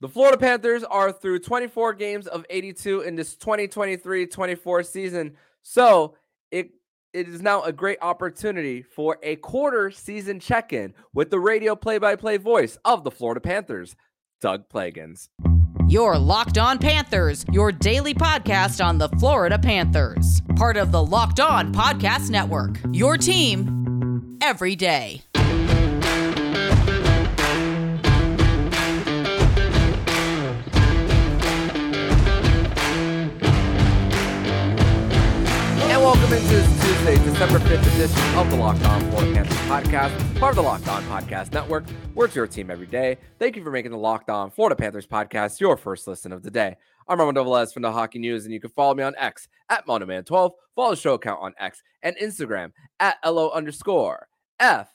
The Florida Panthers are through 24 games of 82 in this 2023-24 season. So it it is now a great opportunity for a quarter season check-in with the radio play-by-play voice of the Florida Panthers, Doug Plagens. Your Locked On Panthers, your daily podcast on the Florida Panthers. Part of the Locked On Podcast Network. Your team every day. Welcome into this Tuesday, December 5th edition of the Locked On Florida Panthers podcast, part of the Locked On Podcast Network. We're your team every day. Thank you for making the Locked On Florida Panthers podcast your first listen of the day. I'm Armando Velez from the Hockey News, and you can follow me on X at Mandoman12. Follow the show account on X and Instagram at LO underscore F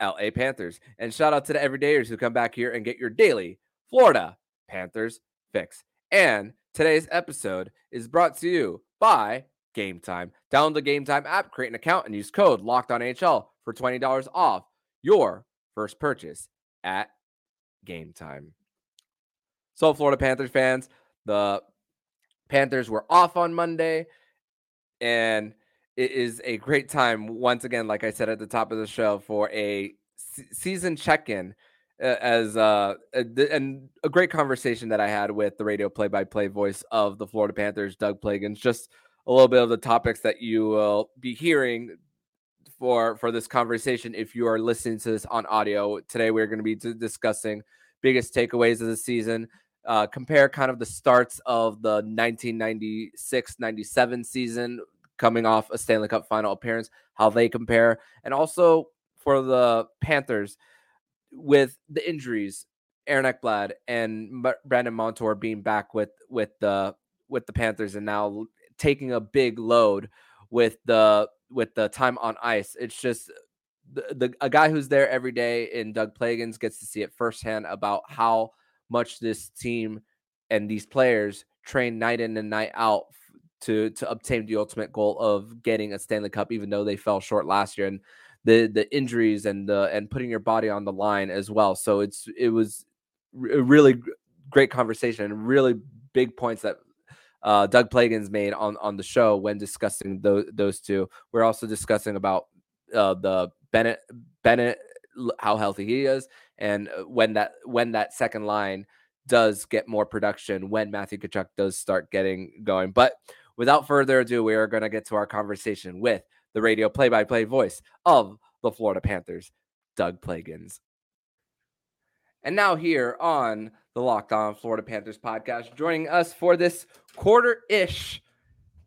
LA Panthers. And shout out to the everydayers who come back here and get your daily Florida Panthers fix. And today's episode is brought to you by Game Time. Download the Game Time app, create an account, and use code Locked On NHL for twenty dollars off your first purchase at Game Time. So, Florida Panthers fans, the Panthers were off on Monday, and it is a great time once again, like I said at the top of the show, for a season check-in. uh, As uh, and a great conversation that I had with the radio play-by-play voice of the Florida Panthers, Doug Plagens, just a little bit of the topics that you will be hearing for for this conversation if you are listening to this on audio. Today we're going to be discussing biggest takeaways of the season uh, compare kind of the starts of the 1996-97 season coming off a stanley cup final appearance how they compare and also for the panthers with the injuries aaron ekblad and brandon montour being back with with the with the panthers and now taking a big load with the with the time on ice. It's just the, the a guy who's there every day in Doug Plagens gets to see it firsthand about how much this team and these players train night in and night out to to obtain the ultimate goal of getting a Stanley Cup, even though they fell short last year. And the the injuries and the and putting your body on the line as well. So it's it was a really great conversation and really big points that uh, Doug Plagens made on on the show when discussing those those two. We're also discussing about uh, the Bennett Bennett how healthy he is and uh, when that when that second line does get more production when Matthew Tkachuk does start getting going. But without further ado, we are going to get to our conversation with the radio play-by-play voice of the Florida Panthers, Doug Plagens. And now here on the Locked On Florida Panthers podcast, joining us for this quarter-ish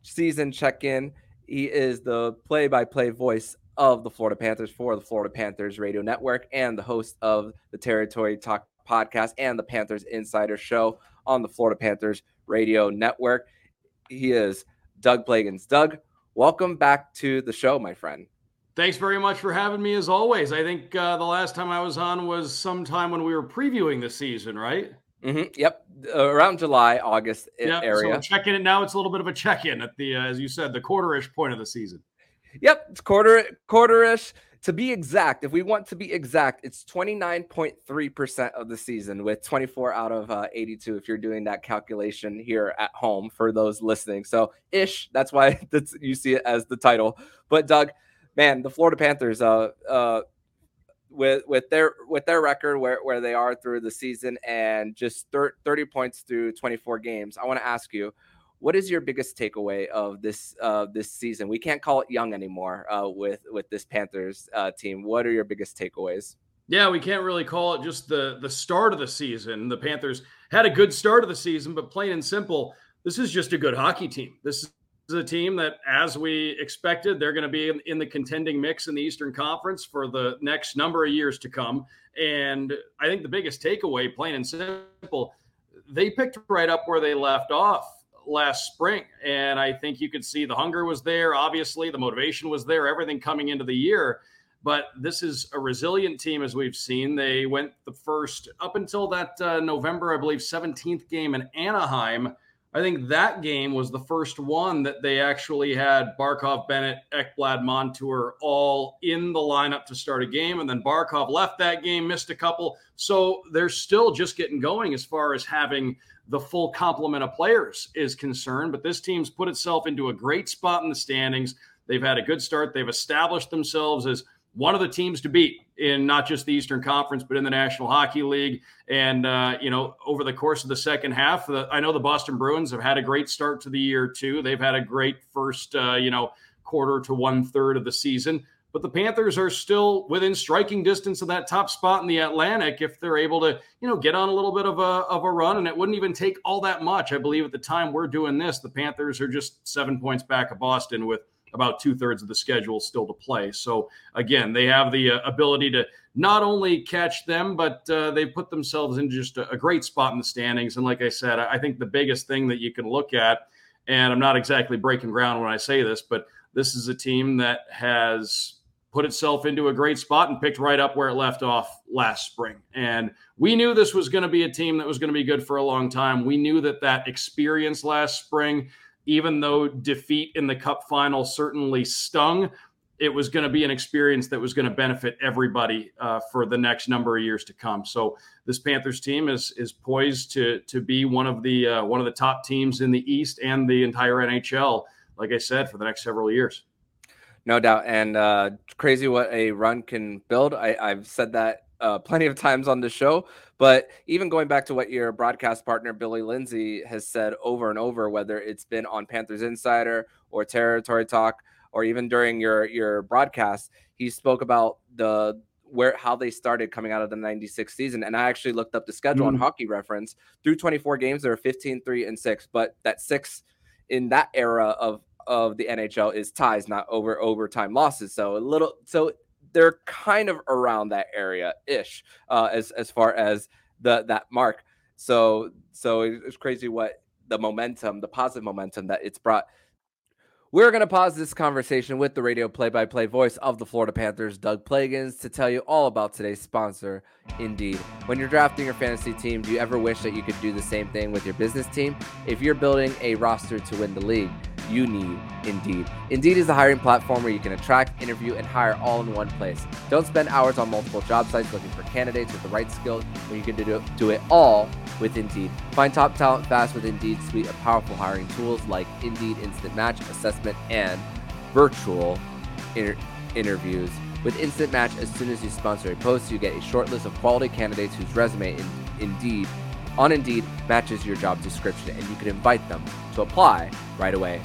season check-in, he is the play-by-play voice of the Florida Panthers for the Florida Panthers Radio Network and the host of the Territory Talk podcast and the Panthers Insider Show on the Florida Panthers Radio Network. He is Doug Plagens. Doug, welcome back to the show, my friend. Thanks very much for having me as always. I think uh, the last time I was on was sometime when we were previewing the season, right? hmm Yep, uh, around July, August. So area. we're checking it now. It's a little bit of a check-in at the, uh, as you said, the quarter-ish point of the season. Yep, it's quarter quarterish. To be exact, if we want to be exact, it's 29.3% of the season with 24 out of uh, 82 if you're doing that calculation here at home for those listening. So, ish, that's why that's you see it as the title. But Doug, man, the Florida Panthers uh uh with with their with their record where where they are through the season and just thir- 30 points through 24 games. I want to ask you, what is your biggest takeaway of this uh, this season? We can't call it young anymore uh, with with this Panthers uh, team. What are your biggest takeaways? Yeah, we can't really call it just the the start of the season. The Panthers had a good start of the season, but plain and simple, this is just a good hockey team. This is a team that, as we expected, they're going to be in, in the contending mix in the Eastern Conference for the next number of years to come. And I think the biggest takeaway, plain and simple, they picked right up where they left off last spring. And I think you could see the hunger was there. Obviously, the motivation was there, everything coming into the year. But this is a resilient team, as we've seen. They went the first up until that uh, November, I believe, 17th game in Anaheim. I think that game was the first one that they actually had Barkov, Bennett, Ekblad, Montour all in the lineup to start a game. And then Barkov left that game, missed a couple. So they're still just getting going as far as having the full complement of players is concerned. But this team's put itself into a great spot in the standings. They've had a good start. They've established themselves as one of the teams to beat in not just the Eastern Conference, but in the National Hockey League. And, uh, you know, over the course of the second half, the, I know the Boston Bruins have had a great start to the year, too. They've had a great first, uh, you know, quarter to one third of the season. But the Panthers are still within striking distance of that top spot in the Atlantic if they're able to, you know, get on a little bit of a, of a run. And it wouldn't even take all that much. I believe at the time we're doing this, the Panthers are just seven points back of Boston with – about two thirds of the schedule still to play. So again, they have the uh, ability to not only catch them, but uh, they put themselves in just a, a, great spot in the standings. And like I said, I think the biggest thing that you can look at, and I'm not exactly breaking ground when I say this, but this is a team that has put itself into a great spot and picked right up where it left off last spring. And we knew this was going to be a team that was going to be good for a long time. We knew that that experience last spring even though defeat in the cup final certainly stung, it was going to be an experience that was going to benefit everybody uh, for the next number of years to come. So this Panthers team is is poised to to be one of the uh, one of the top teams in the East and the entire NHL. Like I said, for the next several years. No doubt, and uh, crazy what a run can build. I, I've said that uh, plenty of times on the show. But even going back to what your broadcast partner Billy Lindsay has said over and over, whether it's been on Panthers Insider or Territory Talk, or even during your your broadcast, he spoke about the where how they started coming out of the 96 season and i actually looked up the schedule mm. on hockey reference through 24 games there are 15 3 and 6 but that six in that era of of the nhl is ties not over overtime losses so a little so they're kind of around that area ish uh, as as far as the that mark. So so it's crazy what the momentum, the positive momentum that it's brought. We're going to pause this conversation with the radio play by play voice of the Florida Panthers, Doug Plagens, to tell you all about today's sponsor, Indeed. When you're drafting your fantasy team, do you ever wish that you could do the same thing with your business team? If you're building a roster to win the league, you need Indeed. Indeed is the hiring platform where you can attract, interview, and hire all in one place. Don't spend hours on multiple job sites looking for candidates with the right skills when you can do, it all with Indeed. Find top talent fast with Indeed's suite of powerful hiring tools like Indeed Instant Match Assessment and virtual inter- interviews. With Instant Match, as soon as you sponsor a post, you get a short list of quality candidates whose resume in Indeed on Indeed matches your job description, and you can invite them to apply right away.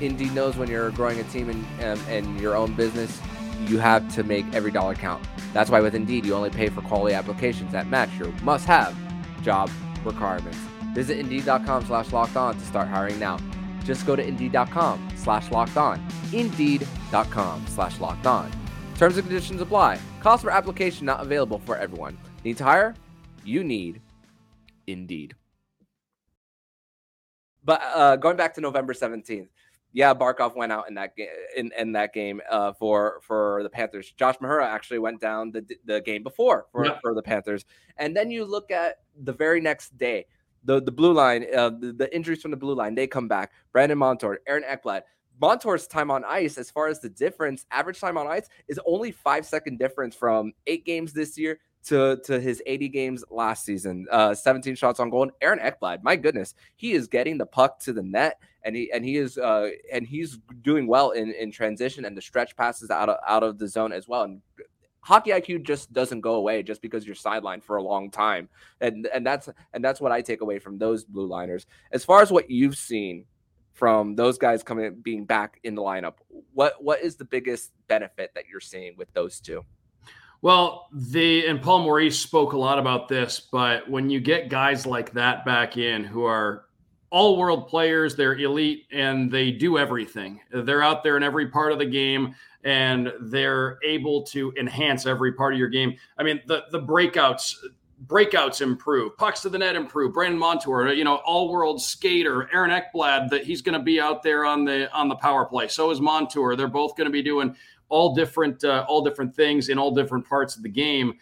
Indeed knows when you're growing a team and, um, and your own business, you have to make every dollar count. That's why with Indeed, you only pay for quality applications that match your must-have job requirements. Visit Indeed.com slash locked on to start hiring now. Just go to Indeed.com slash locked on. Indeed.com slash locked on. Terms and conditions apply. Cost per application not available for everyone. Need to hire? You need Indeed. But uh, going back to November 17th, yeah, Barkov went out in that game in, in that game uh, for for the Panthers. Josh Mahura actually went down the the game before for, yeah. for the Panthers. And then you look at the very next day, the the blue line, uh, the, the injuries from the blue line, they come back. Brandon Montour, Aaron Ekblad. Montour's time on ice, as far as the difference, average time on ice is only five second difference from eight games this year to to his 80 games last season. Uh, 17 shots on goal. And Aaron Ekblad, my goodness, he is getting the puck to the net, and he and he is uh, and he's doing well in in transition and the stretch passes out of out of the zone as well. And hockey IQ just doesn't go away just because you're sidelined for a long time, and and that's and that's what I take away from those blue liners. As far as what you've seen from those guys coming being back in the lineup, what what is the biggest benefit that you're seeing with those two? Well, the and Paul Maurice spoke a lot about this, but when you get guys like that back in who are all world players, they're elite and they do everything. They're out there in every part of the game and they're able to enhance every part of your game. I mean, the the breakouts breakouts improve, pucks to the net improve. Brandon Montour, you know, all world skater, Aaron Ekblad, that he's going to be out there on the on the power play. So is Montour. They're both going to be doing all different uh, all different things in all different parts of the game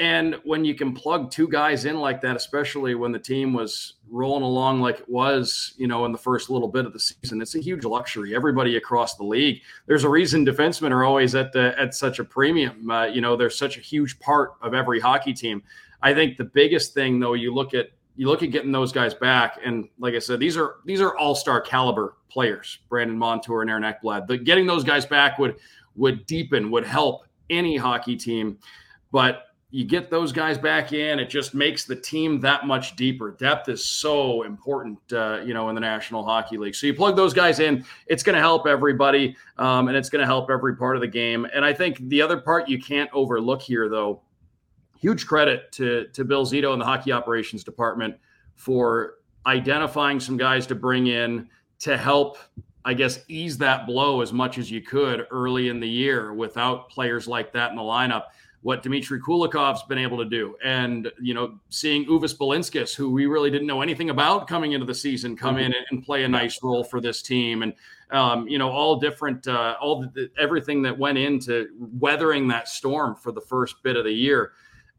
And when you can plug two guys in like that, especially when the team was rolling along like it was, you know, in the first little bit of the season, it's a huge luxury. Everybody across the league, there's a reason defensemen are always at the at such a premium. Uh, you know, they're such a huge part of every hockey team. I think the biggest thing, though, you look at you look at getting those guys back, and like I said, these are these are all star caliber players, Brandon Montour and Aaron Ekblad. But getting those guys back would would deepen, would help any hockey team. But you get those guys back in, it just makes the team that much deeper. Depth is so important, uh, you know, in the National Hockey League. So you plug those guys in, it's going to help everybody, um, and it's going to help every part of the game. And I think the other part you can't overlook here, though, huge credit to to Bill Zito and the hockey operations department for identifying some guys to bring in to help I guess, ease that blow as much as you could early in the year without players like that in the lineup what Dmitry Kulikov's been able to do. And, you know, seeing Uvis Balinskis, who we really didn't know anything about coming into the season, come mm-hmm. in and play a nice role for this team. And, um, you know, all different, uh, all the, everything that went into weathering that storm for the first bit of the year.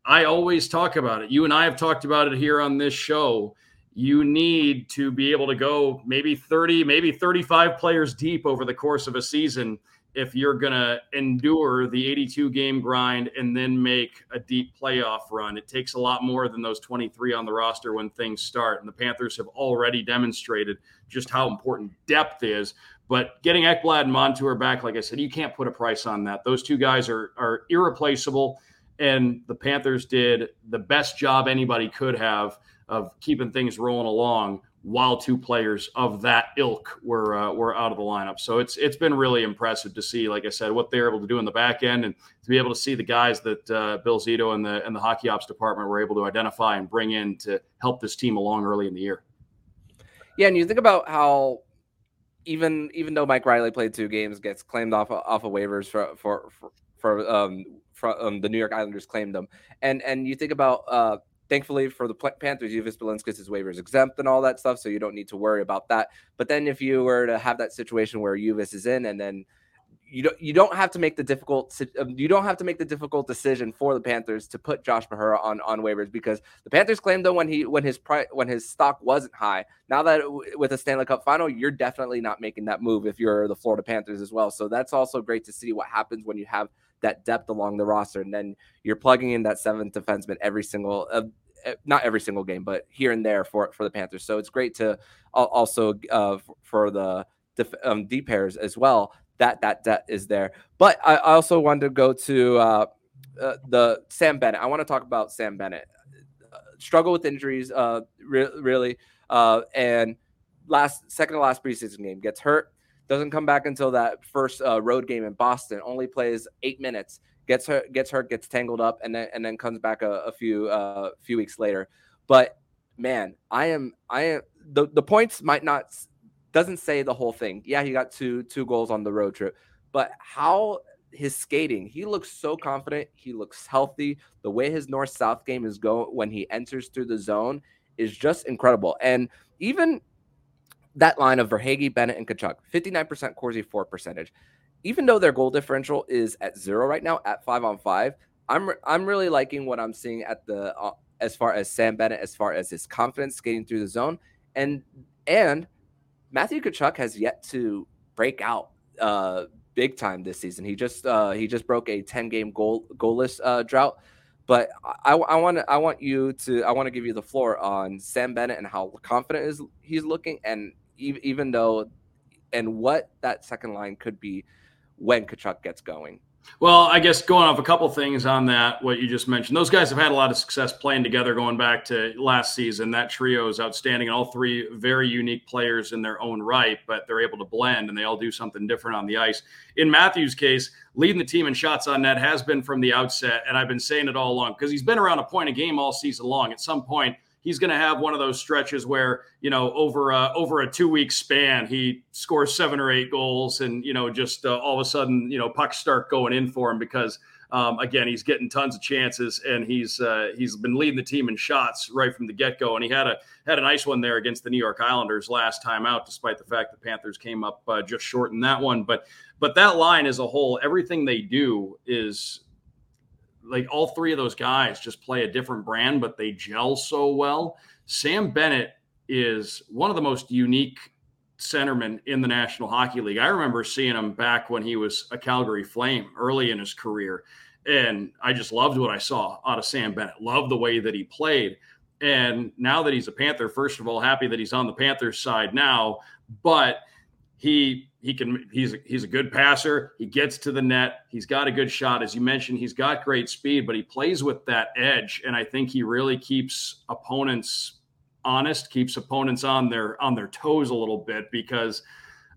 I always talk about it. You and I have talked about it here on this show. You need to be able to go maybe 30, maybe 35 players deep over the course of a season if you're going to endure the 82 game grind and then make a deep playoff run. It takes a lot more than those 23 on the roster when things start. And the Panthers have already demonstrated just how important depth is. But getting Ekblad and Montour back, like I said, you can't put a price on that. Those two guys are, are irreplaceable. And the Panthers did the best job anybody could have of keeping things rolling along while two players of that ilk were uh, were out of the lineup. So it's it's been really impressive to see, like I said, what they're able to do in the back end, and to be able to see the guys that uh, Bill Zito and the and the hockey ops department were able to identify and bring in to help this team along early in the year. Yeah, and you think about how even even though Mike Reilly played two games, gets claimed off off of waivers for for for, for um, from um, the New York Islanders claimed them, and and you think about uh, thankfully for the Panthers, Uvis Balinskis' waivers exempt and all that stuff, so you don't need to worry about that. But then if you were to have that situation where Uvis is in and then you don't you don't have to make the difficult um, you don't have to make the difficult decision for the Panthers to put Josh Mahura on on waivers because the Panthers claimed though when he when his price when his stock wasn't high. Now that with a Stanley Cup final, you're definitely not making that move if you're the Florida Panthers as well. So that's also great to see what happens when you have that depth along the roster, and then you're plugging in that seventh defenseman every single, uh, not every single game, but here and there for for the Panthers. So it's great to also uh, for the um, deep pairs as well. That that that is there. But I also wanted to go to uh, uh, the Sam Bennett. I want to talk about Sam Bennett. Uh, struggle with injuries, uh, re- really, uh, and last second to last preseason game gets hurt doesn't come back until that first uh, road game in Boston. Only plays eight minutes. Gets hurt, gets hurt, gets tangled up, and then and then comes back a, a few uh, few weeks later. But man, I am I am the the points might not doesn't say the whole thing. Yeah, he got two two goals on the road trip, but how his skating, he looks so confident. He looks healthy. The way his north south game is going when he enters through the zone is just incredible. And even that line of Verhaeghe, Bennett, and Tkachuk, 59% Corsi for percentage. Even though their goal differential is at zero right now, at five on five, I'm I'm really liking what I'm seeing at the uh, as far as Sam Bennett, as far as his confidence skating through the zone, and and Matthew Tkachuk has yet to break out uh, big time this season. He just uh, he just broke a 10 game goal goalless uh, drought. But I, I want I want you to I want to give you the floor on Sam Bennett and how confident is he's looking, and even though, and what that second line could be when Tkachuk gets going. Well, I guess going off a couple things on that, what you just mentioned, those guys have had a lot of success playing together going back to last season. That trio is outstanding. And all three very unique players in their own right, but they're able to blend and they all do something different on the ice. In Matthews' case, leading the team in shots on net has been from the outset, and I've been saying it all along because he's been around a point a game all season long. At some point, he's going to have one of those stretches where you know over a, over a two week span he scores seven or eight goals and you know just uh, all of a sudden you know pucks start going in for him because um, again he's getting tons of chances and he's uh, he's been leading the team in shots right from the get go and he had a had a nice one there against the New York Islanders last time out despite the fact the Panthers came up uh, just short in that one. But but that line as a whole everything they do is like all three of those guys just play a different brand, but they gel so well. Sam Bennett is one of the most unique centermen in the National Hockey League. I remember seeing him back when he was a Calgary Flame early in his career. And I just loved what I saw out of Sam Bennett. Loved the way that he played. And now that he's a Panther, first of all, happy that he's on the Panthers side now. But he he can he's he's a good passer. He gets to the net. He's got a good shot, as you mentioned. He's got great speed, but he plays with that edge, and I think he really keeps opponents honest, keeps opponents on their on their toes a little bit because.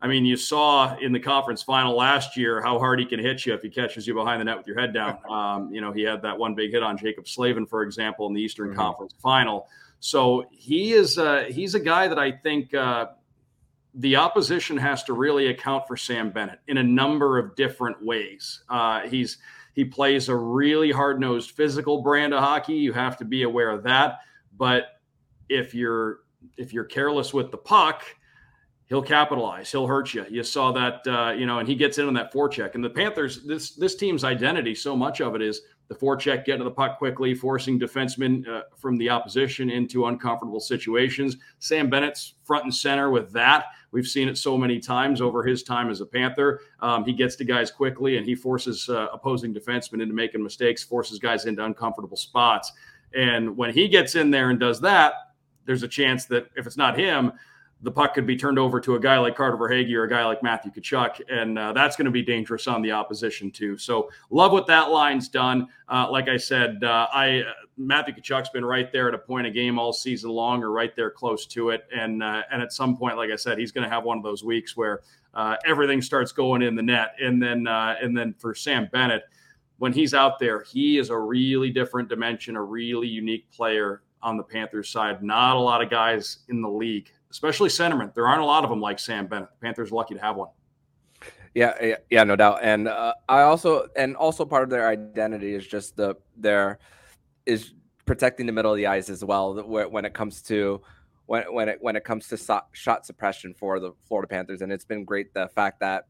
I mean, you saw in the conference final last year how hard he can hit you if he catches you behind the net with your head down. Um, you know, he had that one big hit on Jaccob Slavin, for example, in the Eastern mm-hmm. Conference final. So he is uh, he's a guy that I think uh, the opposition has to really account for Sam Bennett in a number of different ways. Uh, he's he plays a really hard nosed physical brand of hockey. You have to be aware of that. But if you're if you're careless with the puck, he'll capitalize. He'll hurt you. You saw that, uh, you know, and he gets in on that forecheck. And the Panthers, this this team's identity, so much of it is the forecheck, getting to the puck quickly, forcing defensemen uh, from the opposition into uncomfortable situations. Sam Bennett's front and center with that. We've seen it so many times over his time as a Panther. Um, he gets to guys quickly and he forces uh, opposing defensemen into making mistakes, forces guys into uncomfortable spots. And when he gets in there and does that, there's a chance that if it's not him, the puck could be turned over to a guy like Carter Verhaeghe or a guy like Matthew Tkachuk, and uh, that's going to be dangerous on the opposition too. So love what that line's done. Uh, like I said, uh, I uh, Matthew Tkachuk's been right there at a point a game all season long, or right there close to it, and uh, and at some point, like I said, he's going to have one of those weeks where uh, everything starts going in the net, and then and then for Sam Bennett. When he's out there, he is a really different dimension, a really unique player on the Panthers side. Not a lot of guys in the league especially centerman. There aren't a lot of them like Sam Bennett. The Panthers are lucky to have one. Yeah, yeah, no doubt. And uh, I also, and also part of their identity is just the their is protecting the middle of the ice as well. When it comes to when when it when it comes to so, shot suppression for the Florida Panthers, and it's been great the fact that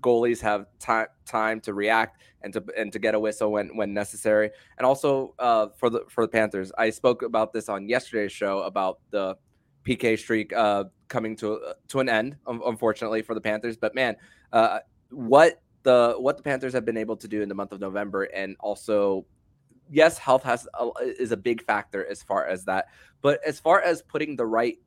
goalies have time time to react and to and to get a whistle when when necessary. And also uh, for the for the Panthers, I spoke about this on yesterday's show about the PK streak uh, coming to uh, to an end, unfortunately for the Panthers. But man, uh, what the what the Panthers have been able to do in the month of November, and also, yes, health has a, is a big factor as far as that. But as far as putting the right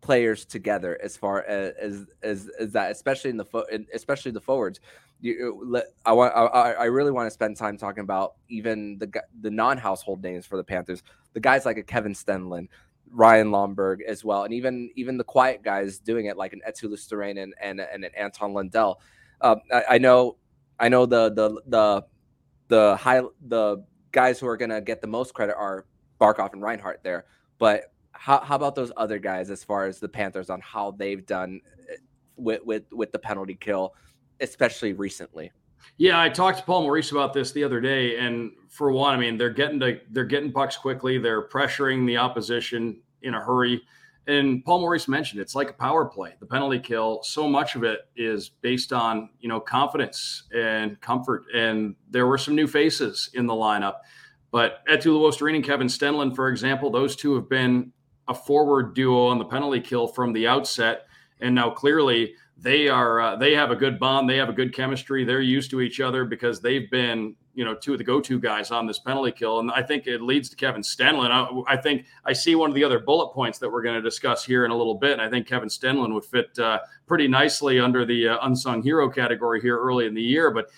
players together, as far as as as, as that, especially in the fo- especially the forwards. You, I want. I, I really want to spend time talking about even the the non household names for the Panthers. The guys like a Kevin Stenlund, Ryan Lomberg as well, and even even the quiet guys doing it like an Eetu Luostarinen and, and and an Anton Lundell. Um, I, I, know, I know the the the the high the guys who are gonna get the most credit are Barkov and Reinhart there, but how how about those other guys as far as the Panthers on how they've done eh, with with with the penalty kill, especially recently? Yeah, I talked to Paul Maurice about this the other day, and for one, I mean they're getting to they're getting pucks quickly. They're pressuring the opposition in a hurry. And Paul Maurice mentioned it's like a power play, the penalty kill. So much of it is based on you know confidence and comfort. And there were some new faces in the lineup, but Eetu Luostarinen and Kevin Stenlund, for example, those two have been a forward duo on the penalty kill from the outset. And now clearly they are uh, they have a good bond they have a good chemistry they're used to each other because they've been you know two of the go-to guys on this penalty kill and i think it leads to kevin stenlund i, I think i see one of the other bullet points that we're going to discuss here in a little bit and i think kevin stenlund would fit uh, pretty nicely under the uh, unsung hero category here early in the year but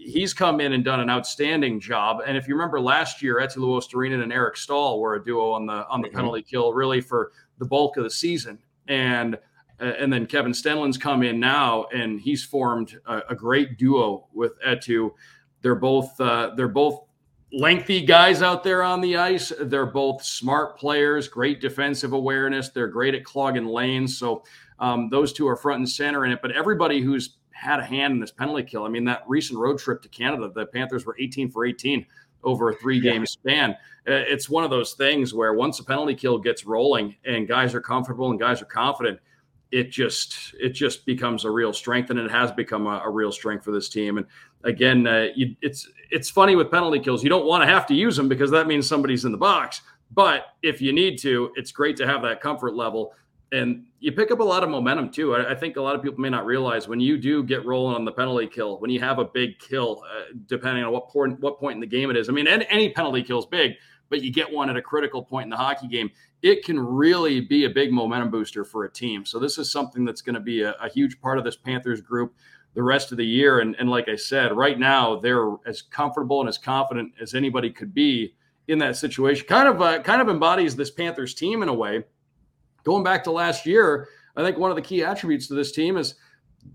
he's come in and done an outstanding job. And if you remember last year, Eetu Luostarinen and Eric Staal were a duo on the on the mm-hmm. penalty kill really for the bulk of the season. And and then Kevin Stenlund's come in now, and he's formed a, a great duo with Eetu. They're both uh, they're both lengthy guys out there on the ice. They're both smart players, great defensive awareness. They're great at clogging lanes. So um, those two are front and center in it. But everybody who's had a hand in this penalty kill, I mean, that recent road trip to Canada, the Panthers were 18 for 18 over a three game yeah. span. It's one of those things where once a penalty kill gets rolling and guys are comfortable and guys are confident, it just it just becomes a real strength, and it has become a, a real strength for this team. And again, uh, you, it's it's funny with penalty kills. You don't want to have to use them because that means somebody's in the box. But if you need to, it's great to have that comfort level. And you pick up a lot of momentum too. I, I think a lot of people may not realize when you do get rolling on the penalty kill, when you have a big kill, uh, depending on what point what point in the game it is. I mean, any, any penalty kill is big, but you get one at a critical point in the hockey game, it can really be a big momentum booster for a team. So this is something that's going to be a, a huge part of this Panthers group the rest of the year. And, and like I said, right now they're as comfortable and as confident as anybody could be in that situation. Kind of uh, kind of embodies this Panthers team in a way. Going back to last year, I think one of the key attributes to this team is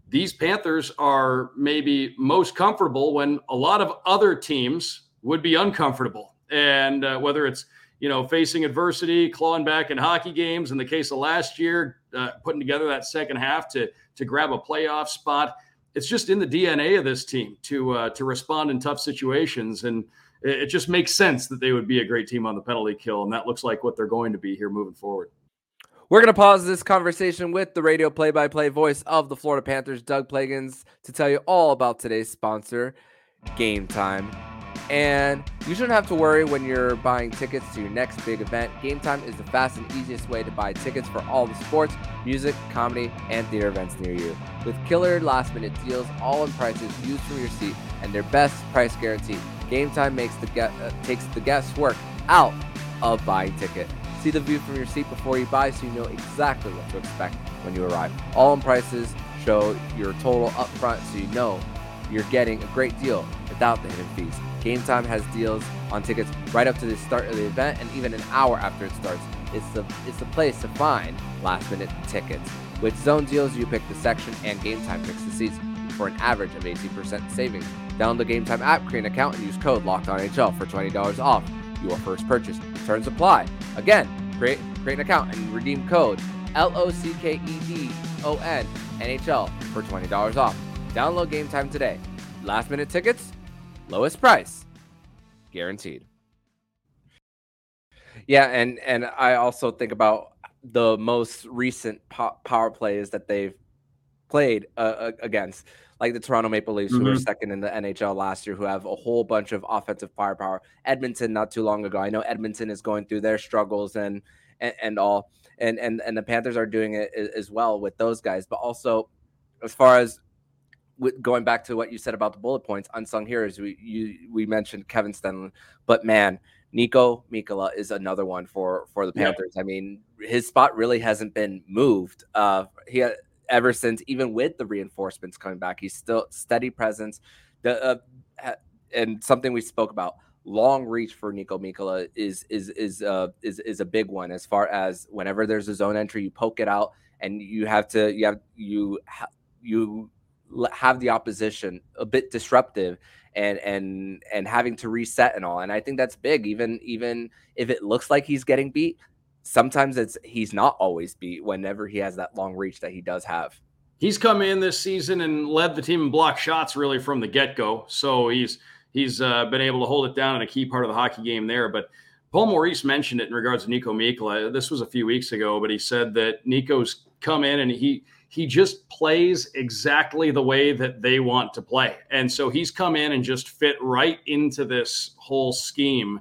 these Panthers are maybe most comfortable when a lot of other teams would be uncomfortable. And uh, whether it's you know facing adversity, clawing back in hockey games, in the case of last year, uh, putting together that second half to to grab a playoff spot, it's just in the DNA of this team to uh, to respond in tough situations and it just makes sense that they would be a great team on the penalty kill, and that looks like what they're going to be here moving forward. We're going to pause this conversation with the radio play by play voice of the Florida Panthers, Doug Plagens, to tell you all about today's sponsor, Game Time. And you shouldn't have to worry when you're buying tickets to your next big event. Game Time is the fast and easiest way to buy tickets for all the sports, music, comedy, and theater events near you. With killer last minute deals, all in prices used from your seat, and their best price guarantee. Game Time makes the get, uh, takes the guesswork out of buying ticket. See the view from your seat before you buy so you know exactly what to expect when you arrive. All in prices show your total upfront so you know you're getting a great deal without the hidden fees. Game Time has deals on tickets right up to the start of the event and even an hour after it starts. It's the it's the place to find last minute tickets. With zone deals, you pick the section and Game Time picks the seats for an average of 18% savings. Download the Game Time app, create an account, and use code LOCKEDONHL for $20 off your first purchase. Terms apply. Again, create create an account and redeem code L O C K E D O N NHL for $20 off. Download Game Time today. Last minute tickets, lowest price, guaranteed. Yeah, and and I also think about the most recent power plays that they've played uh, against like the Toronto Maple Leafs, mm-hmm. who were mm-hmm. second in the NHL last year, who have a whole bunch of offensive firepower. Edmonton, not too long ago, I know Edmonton is going through their struggles and and, and all, and and and the Panthers are doing it as well with those guys. But also, as far as going back to what you said about the bullet points, unsung heroes, we you we mentioned Kevin Stenlund, but man. Niko Mikkola is another one for for the Panthers. Yeah. I mean, his spot really hasn't been moved. Uh, he ever since, even with the reinforcements coming back. He's still steady presence. The uh, and something we spoke about long reach for Niko Mikkola is is is uh is is a big one as far as whenever there's a zone entry, you poke it out and you have to you have you you have the opposition a bit disruptive and and and having to reset and all and i think that's big even even if it looks like he's getting beat sometimes it's he's not always beat whenever he has that long reach that he does have. He's come in this season and led the team in block shots really from the get go. So he's he's uh, been able to hold it down in a key part of the hockey game there. But Paul Maurice mentioned it in regards to Niko Mikkola. This was a few weeks ago, but he said that Niko's come in and he he just plays exactly the way that they want to play. And so he's come in and just fit right into this whole scheme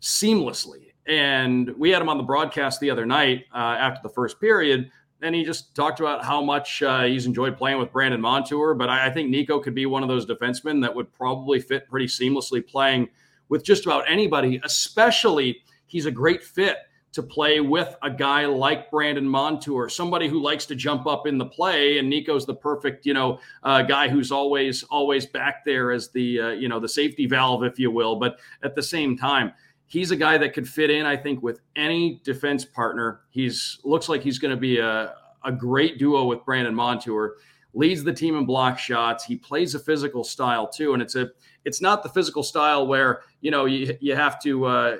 seamlessly. And we had him on the broadcast the other night uh, after the first period, and he just talked about how much uh, he's enjoyed playing with Brandon Montour. But I, I, think Niko could be one of those defensemen that would probably fit pretty seamlessly playing with just about anybody, especially he's a great fit to play with a guy like Brandon Montour, somebody who likes to jump up in the play. And Niko's the perfect, you know, uh, guy who's always always back there as the uh, you know the safety valve, if you will. But at the same time, he's a guy that could fit in, I think, with any defense partner. He's looks like he's going to be a, a great duo with Brandon Montour. Leads the team in block shots. He plays a physical style too, and it's a it's not the physical style where you know you you have to uh,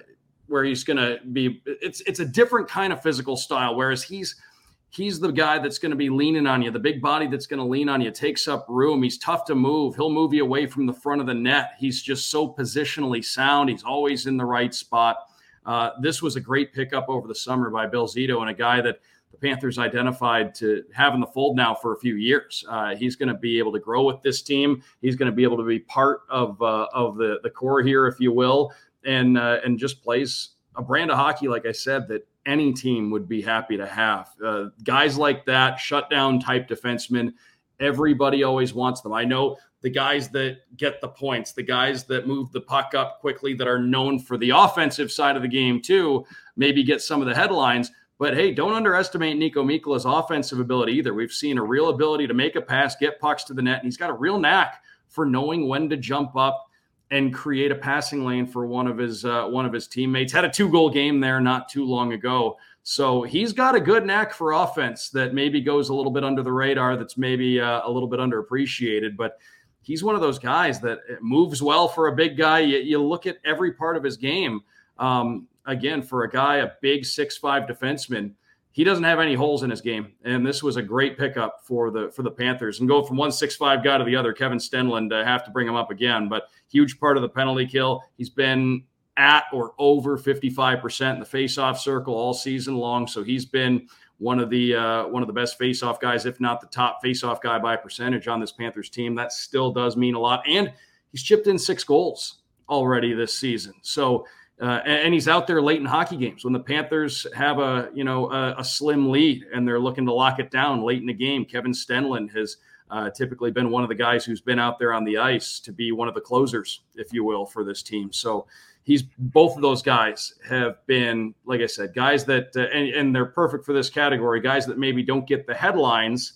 where he's going to be. It's it's a different kind of physical style. Whereas he's he's the guy that's going to be leaning on you, the big body that's going to lean on you, takes up room. He's tough to move. He'll move you away from the front of the net. He's just so positionally sound. He's always in the right spot. uh, this was a great pickup over the summer by Bill Zito and a guy that the Panthers identified to have in the fold now for a few years. Uh, he's going to be able to grow with this team. He's going to be able to be part of uh, of the the core here, if you will, and uh, and just plays a brand of hockey, like I said, that any team would be happy to have. Uh, guys like that, shutdown type defensemen, everybody always wants them. I know the guys that get the points, the guys that move the puck up quickly, that are known for the offensive side of the game too, maybe get some of the headlines. But hey, don't underestimate Niko Mikkola's offensive ability either. We've seen a real ability to make a pass, get pucks to the net, and he's got a real knack for knowing when to jump up and create a passing lane for one of his uh, one of his teammates. Had a two goal game there not too long ago. So he's got a good knack for offense that maybe goes a little bit under the radar. That's maybe uh, a little bit underappreciated, but he's one of those guys that moves well for a big guy. You, you look at every part of his game. Um, again, for a guy, a big six five defenseman, he doesn't have any holes in his game, and this was a great pickup for the for the Panthers. And go from one six five guy to the other, Kevin Stenlund. I have to bring him up again, but huge part of the penalty kill. He's been at or over 55% in the faceoff circle all season long. So he's been one of the uh, one of the best faceoff guys, if not the top faceoff guy by percentage on this Panthers team. That still does mean a lot. And he's chipped in six goals already this season. So uh, and, he's out there late in hockey games when the Panthers have a you know a, a, slim lead and they're looking to lock it down late in the game. Kevin Stenlund has uh, typically been one of the guys who's been out there on the ice to be one of the closers, if you will, for this team. So he's both of those guys have been, like I said, guys that uh, and, and they're perfect for this category. Guys that maybe don't get the headlines,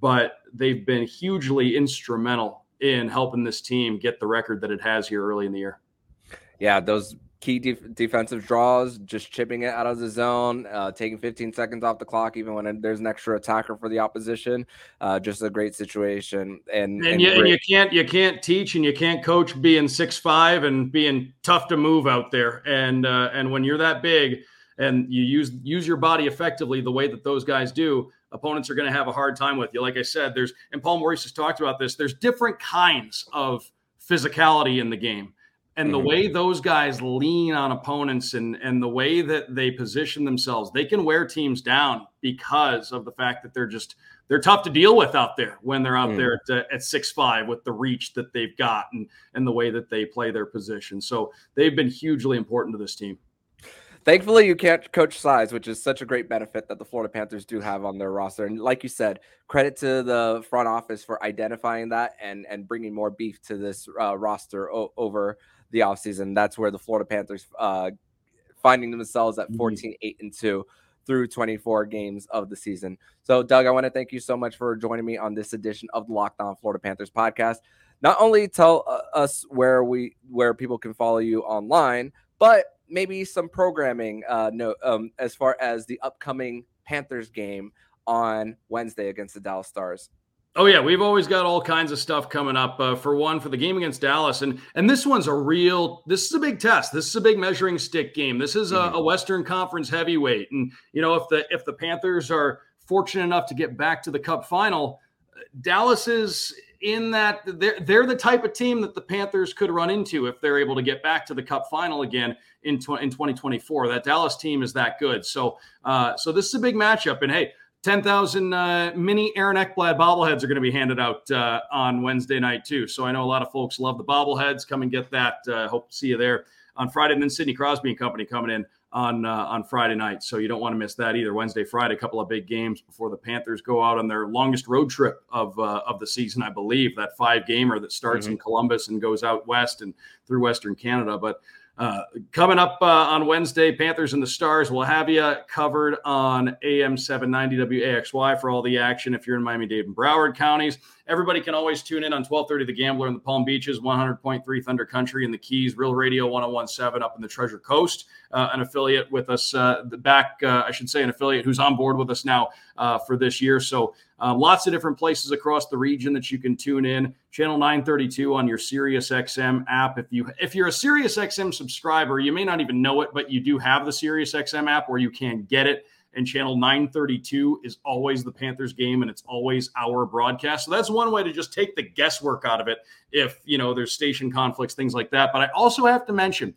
but they've been hugely instrumental in helping this team get the record that it has here early in the year. Yeah, those key def- defensive draws, just chipping it out of the zone, uh, taking 15 seconds off the clock, even when there's an extra attacker for the opposition. Uh, just a great situation. And and, and, you, and, you, can't you can't teach and you can't coach being six five and being tough to move out there. And uh, and when you're that big and you use use your body effectively the way that those guys do. Opponents are going to have a hard time with you. Like I said, there's and Paul Maurice has talked about this. There's different kinds of physicality in the game and the mm-hmm. way those guys lean on opponents and and the way that they position themselves they can wear teams down because of the fact that they're just they're tough to deal with out there when they're out mm. there at, at six five with the reach that they've got and and the way that they play their position so they've been hugely important to this team Thankfully, you can't coach size, which is such a great benefit that the Florida Panthers do have on their roster. And like you said, credit to the front office for identifying that and and bringing more beef to this uh, roster o- over the offseason. That's where the Florida Panthers uh, finding themselves at mm-hmm. 14, 8, and 2 through 24 games of the season. So, Doug, I want to thank you so much for joining me on this edition of the Locked On Florida Panthers podcast. Not only tell uh, us where we where people can follow you online, but maybe some programming uh, no, um, as far as the upcoming Panthers game on Wednesday against the Dallas Stars. Oh yeah, we've always got all kinds of stuff coming up. Uh, for one, for the game against Dallas, and and this one's a real. This is a big test. This is a big measuring stick game. This is a, mm-hmm. a Western Conference heavyweight, and you know if the if the Panthers are fortunate enough to get back to the Cup final, Dallas is in that they're they're the type of team that the Panthers could run into if they're able to get back to the Cup final again in tw- in 2024. That Dallas team is that good. So uh, so this is a big matchup, and hey 10,000 uh, mini Aaron Ekblad bobbleheads are going to be handed out uh, on Wednesday night, too. So I know a lot of folks love the bobbleheads. Come and get that. Uh, hope to see you there on Friday. And then Sidney Crosby and Company coming in on uh, on Friday night. So you don't want to miss that either. Wednesday, Friday, a couple of big games before the Panthers go out on their longest road trip of uh, of the season, I believe. That five gamer that starts mm-hmm. in Columbus and goes out west and through Western Canada. But uh, coming up uh, on Wednesday, Panthers and the Stars. We'll have you covered on AM 790 WAXY for all the action if you're in Miami Dade and Broward counties. Everybody can always tune in on 1230 The Gambler in the Palm Beaches, 100.3 Thunder Country in the Keys, Real Radio 1017 up in the Treasure Coast, uh, an affiliate with us uh, back, uh, I should say, an affiliate who's on board with us now uh, for this year. So um, lots of different places across the region that you can tune in. Channel 932 on your Sirius XM app. If you if you're a Sirius XM subscriber, you may not even know it, but you do have the Sirius XM app where you can get it and channel 932 is always the Panthers game and it's always our broadcast. So that's one way to just take the guesswork out of it if, you know, there's station conflicts, things like that. But I also have to mention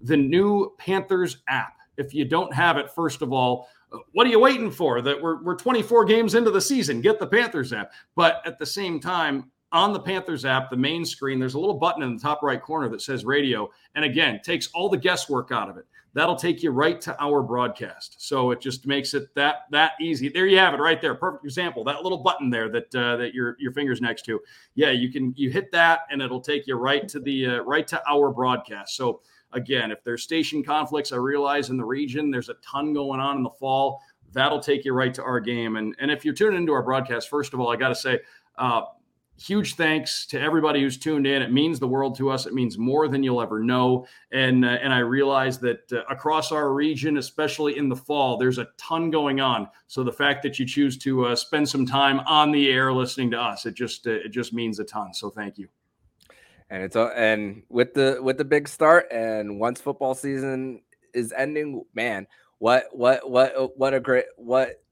the new Panthers app. If you don't have it, first of all, what are you waiting for? That we're, we're 24 games into the season. Get the Panthers app. But at the same time, on the Panthers app, the main screen, there's a little button in the top right corner that says radio. And again, takes all the guesswork out of it. That'll take you right to our broadcast. So it just makes it that that easy. There you have it, right there. Perfect example. That little button there that uh, that your your fingers next to. Yeah, you can you hit that, and it'll take you right to the uh, right to our broadcast. So again, if there's station conflicts, I realize in the region there's a ton going on in the fall. That'll take you right to our game. And and if you're tuning into our broadcast, first of all, I got to say. Uh, huge thanks to everybody who's tuned in. It means the world to us. It means more than you'll ever know. And uh, and I realize that uh, across our region, especially in the fall, there's a ton going on. So the fact that you choose to uh, spend some time on the air listening to us, it just uh, it just means a ton. So thank you. And it's and with the with the big start and once football season is ending, man, what what what what a great what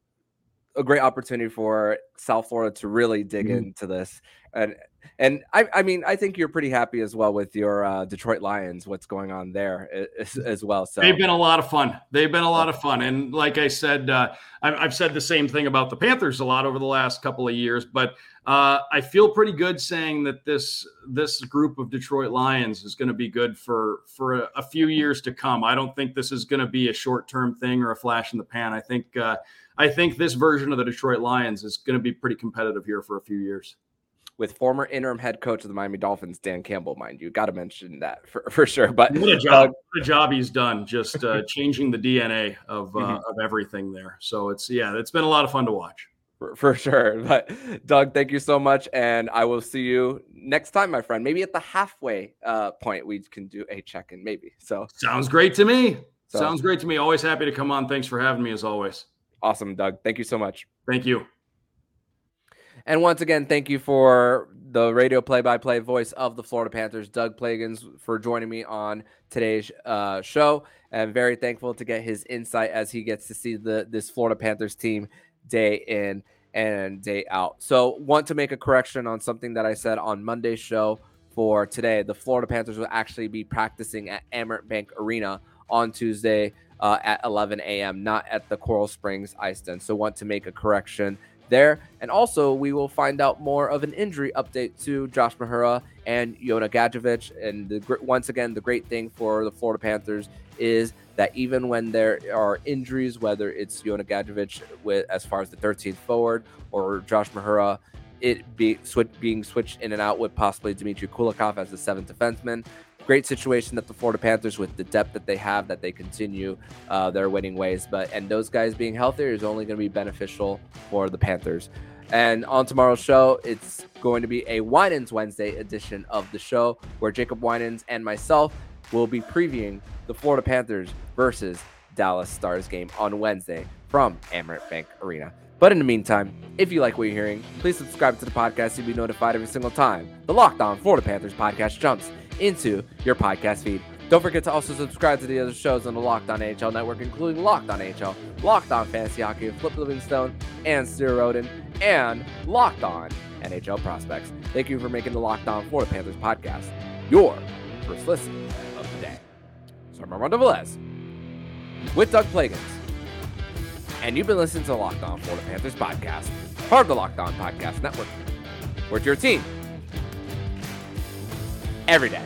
a great opportunity for South Florida to really dig mm-hmm. into this. And and I, I mean I think you're pretty happy as well with your uh, Detroit Lions. What's going on there as, as, well? So they've been a lot of fun. They've been a lot of fun. And like I said, uh, I've said the same thing about the Panthers a lot over the last couple of years. But uh, I feel pretty good saying that this this group of Detroit Lions is going to be good for for a, a, few years to come. I don't think this is going to be a short term thing or a flash in the pan. I think uh, I think this version of the Detroit Lions is going to be pretty competitive here for a few years. With former interim head coach of the Miami Dolphins, Dan Campbell, mind you, got to mention that for, for sure. But what a job! Uh, what a job he's done, just uh, changing the DNA of uh, mm-hmm. of everything there. So it's yeah, it's been a lot of fun to watch for, for sure. But Doug, thank you so much, and I will see you next time, my friend. Maybe at the halfway uh, point, we can do a check in, maybe. So sounds great to me. So, sounds great to me. Always happy to come on. Thanks for having me, as always. Awesome, Doug. Thank you so much. Thank you. And once again, thank you for the radio play-by-play voice of the Florida Panthers, Doug Plagens, for joining me on today's uh, show. I'm very thankful to get his insight as he gets to see the this Florida Panthers team day in and day out. So, want to make a correction on something that I said on Monday's show for today. The Florida Panthers will actually be practicing at Amerant Bank Arena on Tuesday uh, at 11 a.m., not at the Coral Springs Ice Den. So, want to make a correction there. And also, we will find out more of an injury update to Josh Mahura and Jonah Gadjovich. And the, once again, the great thing for the Florida Panthers is that even when there are injuries, whether it's Jonah Gadjovich with as far as the 13th forward or Josh Mahura, it be being switched in and out with possibly Dmitry Kulikov as the seventh defenseman great situation that the Florida Panthers, with the depth that they have, that they continue uh, their winning ways. But and those guys being healthier is only going to be beneficial for the Panthers. And on tomorrow's show, it's going to be a Winans Wednesday edition of the show where Jacob Winans and myself will be previewing the Florida Panthers versus Dallas Stars game on Wednesday from Amerant Bank Arena. But in the meantime, if you like what you're hearing, please subscribe to the podcast to be notified every single time the Locked On Florida Panthers podcast jumps into your podcast feed. Don't forget to also subscribe to the other shows on the Locked On NHL network, including Locked On NHL, Locked On Fantasy Hockey Flip Livingstone and Steer Roden, and Locked On NHL Prospects. Thank you for making the Locked On Florida Panthers podcast your first listen of the day. So I'm Armando Velez with Doug Plagens. And you've been listening to Locked On Florida Panthers podcast, part of the Locked On Podcast Network. We're your team every day.